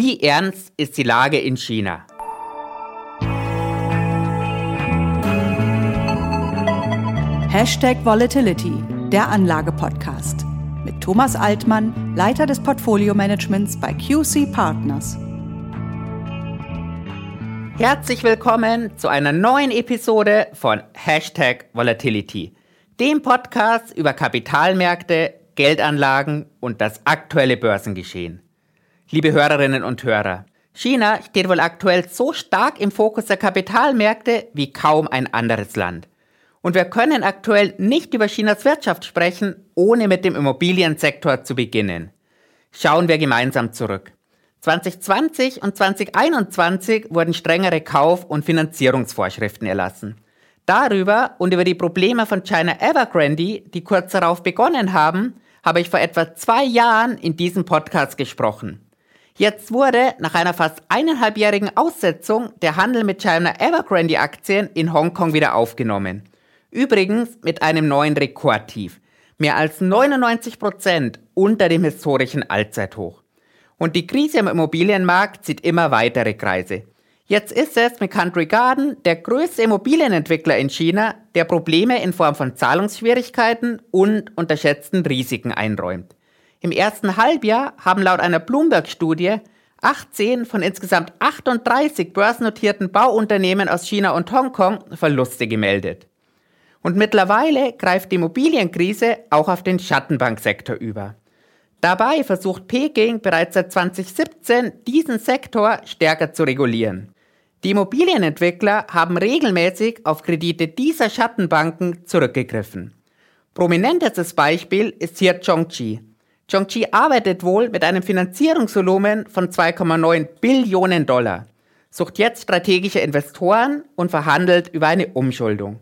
Wie ernst ist die Lage in China? Hashtag Volatility, der Anlage-Podcast. Mit Thomas Altmann, Leiter des Portfolio-Managements bei QC Partners. Herzlich willkommen zu einer neuen Episode von Hashtag Volatility, dem Podcast über Kapitalmärkte, Geldanlagen und das aktuelle Börsengeschehen. Liebe Hörerinnen und Hörer, China steht wohl aktuell so stark im Fokus der Kapitalmärkte wie kaum ein anderes Land. Und wir können aktuell nicht über Chinas Wirtschaft sprechen, ohne mit dem Immobiliensektor zu beginnen. Schauen wir gemeinsam zurück. 2020 und 2021 wurden strengere Kauf- und Finanzierungsvorschriften erlassen. Darüber und über die Probleme von China Evergrande, die kurz darauf begonnen haben, habe ich vor etwa zwei Jahren in diesem Podcast gesprochen. Jetzt wurde nach einer fast eineinhalbjährigen Aussetzung der Handel mit China Evergrande Aktien in Hongkong wieder aufgenommen. Übrigens mit einem neuen Rekordtief. Mehr als 99 Prozent unter dem historischen Allzeithoch. Und die Krise im Immobilienmarkt zieht immer weitere Kreise. Jetzt ist es mit Country Garden der größte Immobilienentwickler in China, der Probleme in Form von Zahlungsschwierigkeiten und unterschätzten Risiken einräumt. Im ersten Halbjahr haben laut einer Bloomberg-Studie 18 von insgesamt 38 börsennotierten Bauunternehmen aus China und Hongkong Verluste gemeldet. Und mittlerweile greift die Immobilienkrise auch auf den Schattenbanksektor über. Dabei versucht Peking bereits seit 2017, diesen Sektor stärker zu regulieren. Die Immobilienentwickler haben regelmäßig auf Kredite dieser Schattenbanken zurückgegriffen. Prominentestes Beispiel ist hier Chongqi, Zhongqi arbeitet wohl mit einem Finanzierungsvolumen von 2,9 Billionen Dollar, sucht jetzt strategische Investoren und verhandelt über eine Umschuldung.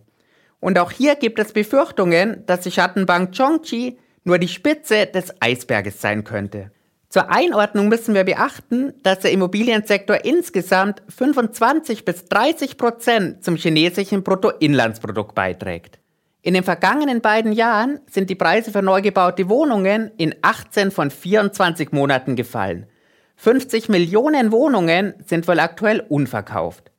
Und auch hier gibt es Befürchtungen, dass die Schattenbank Zhongqi nur die Spitze des Eisberges sein könnte. Zur Einordnung müssen wir beachten, dass der Immobiliensektor insgesamt 25 bis 30 Prozent zum chinesischen Bruttoinlandsprodukt beiträgt. In den vergangenen beiden Jahren sind die Preise für neu gebaute Wohnungen in 18 von 24 Monaten gefallen. 50 Millionen Wohnungen sind wohl aktuell unverkauft.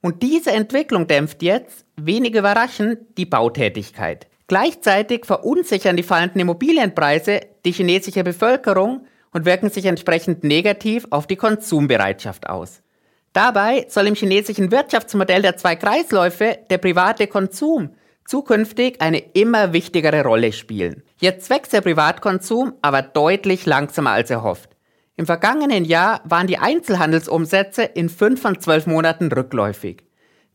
Und diese Entwicklung dämpft jetzt, wenig überraschend, die Bautätigkeit. Gleichzeitig verunsichern die fallenden Immobilienpreise die chinesische Bevölkerung und wirken sich entsprechend negativ auf die Konsumbereitschaft aus. Dabei soll im chinesischen Wirtschaftsmodell der zwei Kreisläufe der private Konsum zukünftig eine immer wichtigere Rolle spielen. Jetzt wächst der Privatkonsum aber deutlich langsamer als erhofft. Im vergangenen Jahr waren die Einzelhandelsumsätze in fünf von zwölf Monaten rückläufig.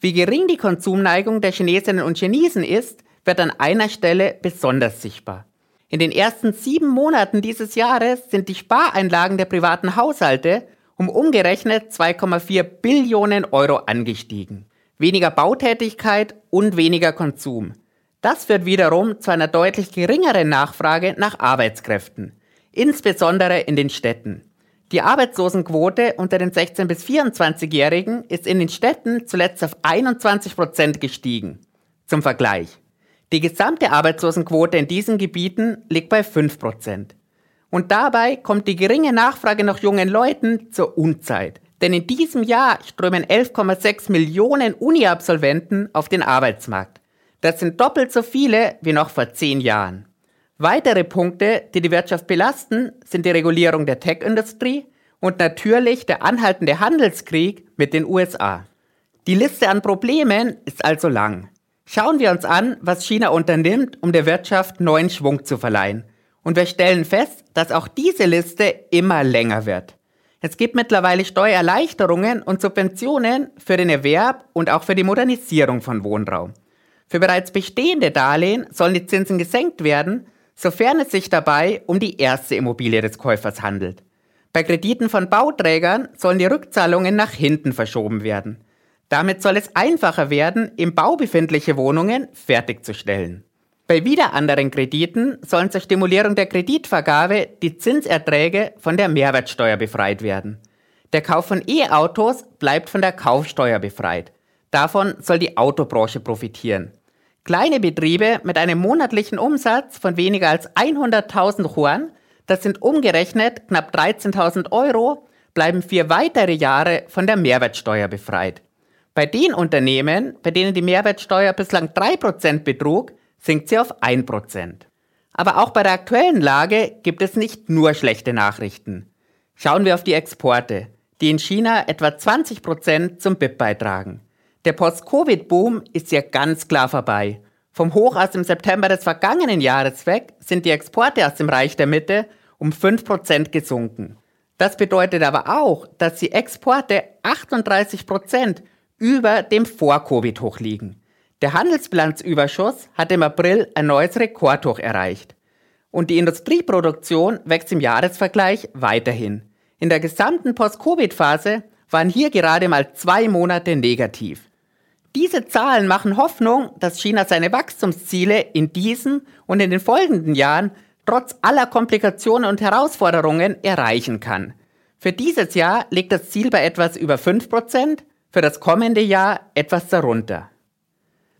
Wie gering die Konsumneigung der Chinesinnen und Chinesen ist, wird an einer Stelle besonders sichtbar. In den ersten sieben Monaten dieses Jahres sind die Spareinlagen der privaten Haushalte um umgerechnet 2,4 Billionen Euro angestiegen weniger Bautätigkeit und weniger Konsum. Das führt wiederum zu einer deutlich geringeren Nachfrage nach Arbeitskräften, insbesondere in den Städten. Die Arbeitslosenquote unter den 16- bis 24-Jährigen ist in den Städten zuletzt auf 21 Prozent gestiegen. Zum Vergleich. Die gesamte Arbeitslosenquote in diesen Gebieten liegt bei 5 Prozent. Und dabei kommt die geringe Nachfrage nach jungen Leuten zur Unzeit. Denn in diesem Jahr strömen 11,6 Millionen Uni-Absolventen auf den Arbeitsmarkt. Das sind doppelt so viele wie noch vor zehn Jahren. Weitere Punkte, die die Wirtschaft belasten, sind die Regulierung der Tech-Industrie und natürlich der anhaltende Handelskrieg mit den USA. Die Liste an Problemen ist also lang. Schauen wir uns an, was China unternimmt, um der Wirtschaft neuen Schwung zu verleihen. Und wir stellen fest, dass auch diese Liste immer länger wird. Es gibt mittlerweile Steuererleichterungen und Subventionen für den Erwerb und auch für die Modernisierung von Wohnraum. Für bereits bestehende Darlehen sollen die Zinsen gesenkt werden, sofern es sich dabei um die erste Immobilie des Käufers handelt. Bei Krediten von Bauträgern sollen die Rückzahlungen nach hinten verschoben werden. Damit soll es einfacher werden, im Bau befindliche Wohnungen fertigzustellen. Bei wieder anderen Krediten sollen zur Stimulierung der Kreditvergabe die Zinserträge von der Mehrwertsteuer befreit werden. Der Kauf von E-Autos bleibt von der Kaufsteuer befreit. Davon soll die Autobranche profitieren. Kleine Betriebe mit einem monatlichen Umsatz von weniger als 100.000 Yuan, das sind umgerechnet knapp 13.000 Euro, bleiben vier weitere Jahre von der Mehrwertsteuer befreit. Bei den Unternehmen, bei denen die Mehrwertsteuer bislang 3% betrug, sinkt sie auf 1%. Aber auch bei der aktuellen Lage gibt es nicht nur schlechte Nachrichten. Schauen wir auf die Exporte, die in China etwa 20% zum BIP beitragen. Der Post-Covid-Boom ist ja ganz klar vorbei. Vom Hoch aus dem September des vergangenen Jahres weg sind die Exporte aus dem Reich der Mitte um 5% gesunken. Das bedeutet aber auch, dass die Exporte 38% über dem Vor-Covid-Hoch liegen. Der Handelsbilanzüberschuss hat im April ein neues Rekordhoch erreicht. Und die Industrieproduktion wächst im Jahresvergleich weiterhin. In der gesamten Post-Covid-Phase waren hier gerade mal zwei Monate negativ. Diese Zahlen machen Hoffnung, dass China seine Wachstumsziele in diesem und in den folgenden Jahren trotz aller Komplikationen und Herausforderungen erreichen kann. Für dieses Jahr liegt das Ziel bei etwas über 5%, für das kommende Jahr etwas darunter.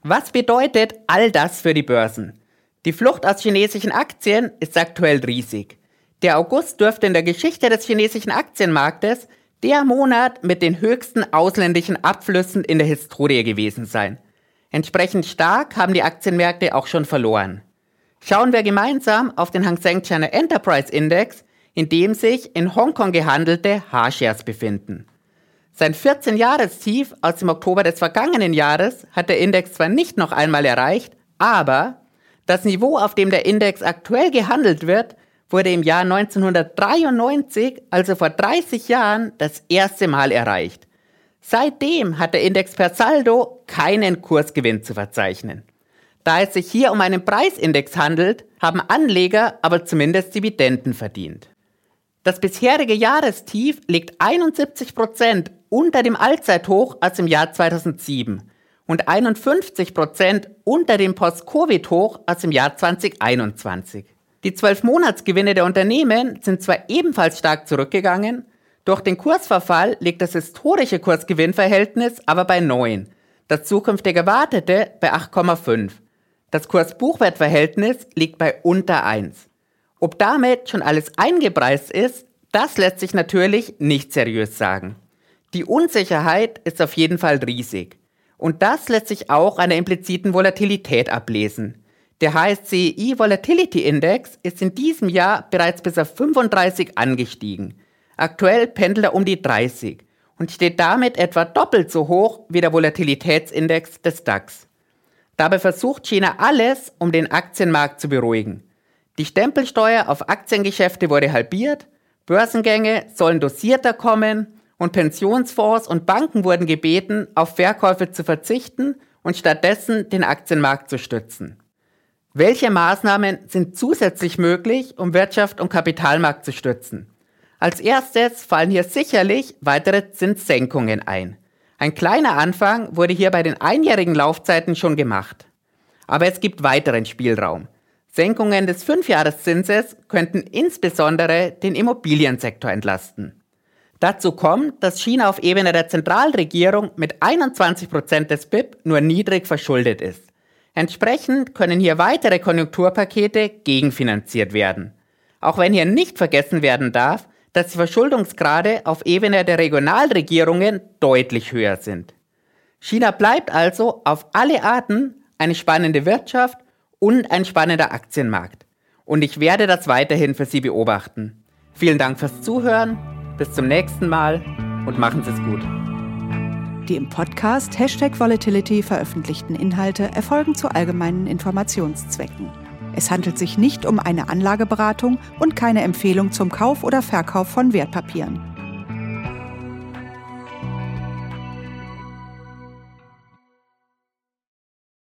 Was bedeutet all das für die Börsen? Die Flucht aus chinesischen Aktien ist aktuell riesig. Der August dürfte in der Geschichte des chinesischen Aktienmarktes der Monat mit den höchsten ausländischen Abflüssen in der Historie gewesen sein. Entsprechend stark haben die Aktienmärkte auch schon verloren. Schauen wir gemeinsam auf den Hang Seng China Enterprise Index, in dem sich in Hongkong gehandelte H-Shares befinden. Sein 14-Jahres-Tief aus dem Oktober des vergangenen Jahres hat der Index zwar nicht noch einmal erreicht, aber das Niveau, auf dem der Index aktuell gehandelt wird, wurde im Jahr 1993, also vor 30 Jahren, das erste Mal erreicht. Seitdem hat der Index per Saldo keinen Kursgewinn zu verzeichnen. Da es sich hier um einen Preisindex handelt, haben Anleger aber zumindest Dividenden verdient. Das bisherige Jahrestief liegt 71 Prozent unter dem Allzeithoch aus dem Jahr 2007 und 51 Prozent unter dem Post-Covid-Hoch aus dem Jahr 2021. Die 12-Monatsgewinne der Unternehmen sind zwar ebenfalls stark zurückgegangen, durch den Kursverfall liegt das historische Kursgewinnverhältnis aber bei 9, das zukünftig erwartete bei 8,5. Das Kurs-Buchwert-Verhältnis liegt bei unter 1. Ob damit schon alles eingepreist ist, das lässt sich natürlich nicht seriös sagen. Die Unsicherheit ist auf jeden Fall riesig. Und das lässt sich auch an der impliziten Volatilität ablesen. Der HSCI Volatility Index ist in diesem Jahr bereits bis auf 35 angestiegen. Aktuell pendelt er um die 30 und steht damit etwa doppelt so hoch wie der Volatilitätsindex des DAX. Dabei versucht China alles, um den Aktienmarkt zu beruhigen. Die Stempelsteuer auf Aktiengeschäfte wurde halbiert, Börsengänge sollen dosierter kommen und Pensionsfonds und Banken wurden gebeten, auf Verkäufe zu verzichten und stattdessen den Aktienmarkt zu stützen. Welche Maßnahmen sind zusätzlich möglich, um Wirtschaft und Kapitalmarkt zu stützen? Als erstes fallen hier sicherlich weitere Zinssenkungen ein. Ein kleiner Anfang wurde hier bei den einjährigen Laufzeiten schon gemacht. Aber es gibt weiteren Spielraum. Senkungen des Fünfjahreszinses könnten insbesondere den Immobiliensektor entlasten. Dazu kommt, dass China auf Ebene der Zentralregierung mit 21 Prozent des BIP nur niedrig verschuldet ist. Entsprechend können hier weitere Konjunkturpakete gegenfinanziert werden. Auch wenn hier nicht vergessen werden darf, dass die Verschuldungsgrade auf Ebene der Regionalregierungen deutlich höher sind. China bleibt also auf alle Arten eine spannende Wirtschaft und ein spannender Aktienmarkt. Und ich werde das weiterhin für Sie beobachten. Vielen Dank fürs Zuhören, bis zum nächsten Mal und machen Sie es gut. Die im Podcast Hashtag Volatility veröffentlichten Inhalte erfolgen zu allgemeinen Informationszwecken. Es handelt sich nicht um eine Anlageberatung und keine Empfehlung zum Kauf oder Verkauf von Wertpapieren.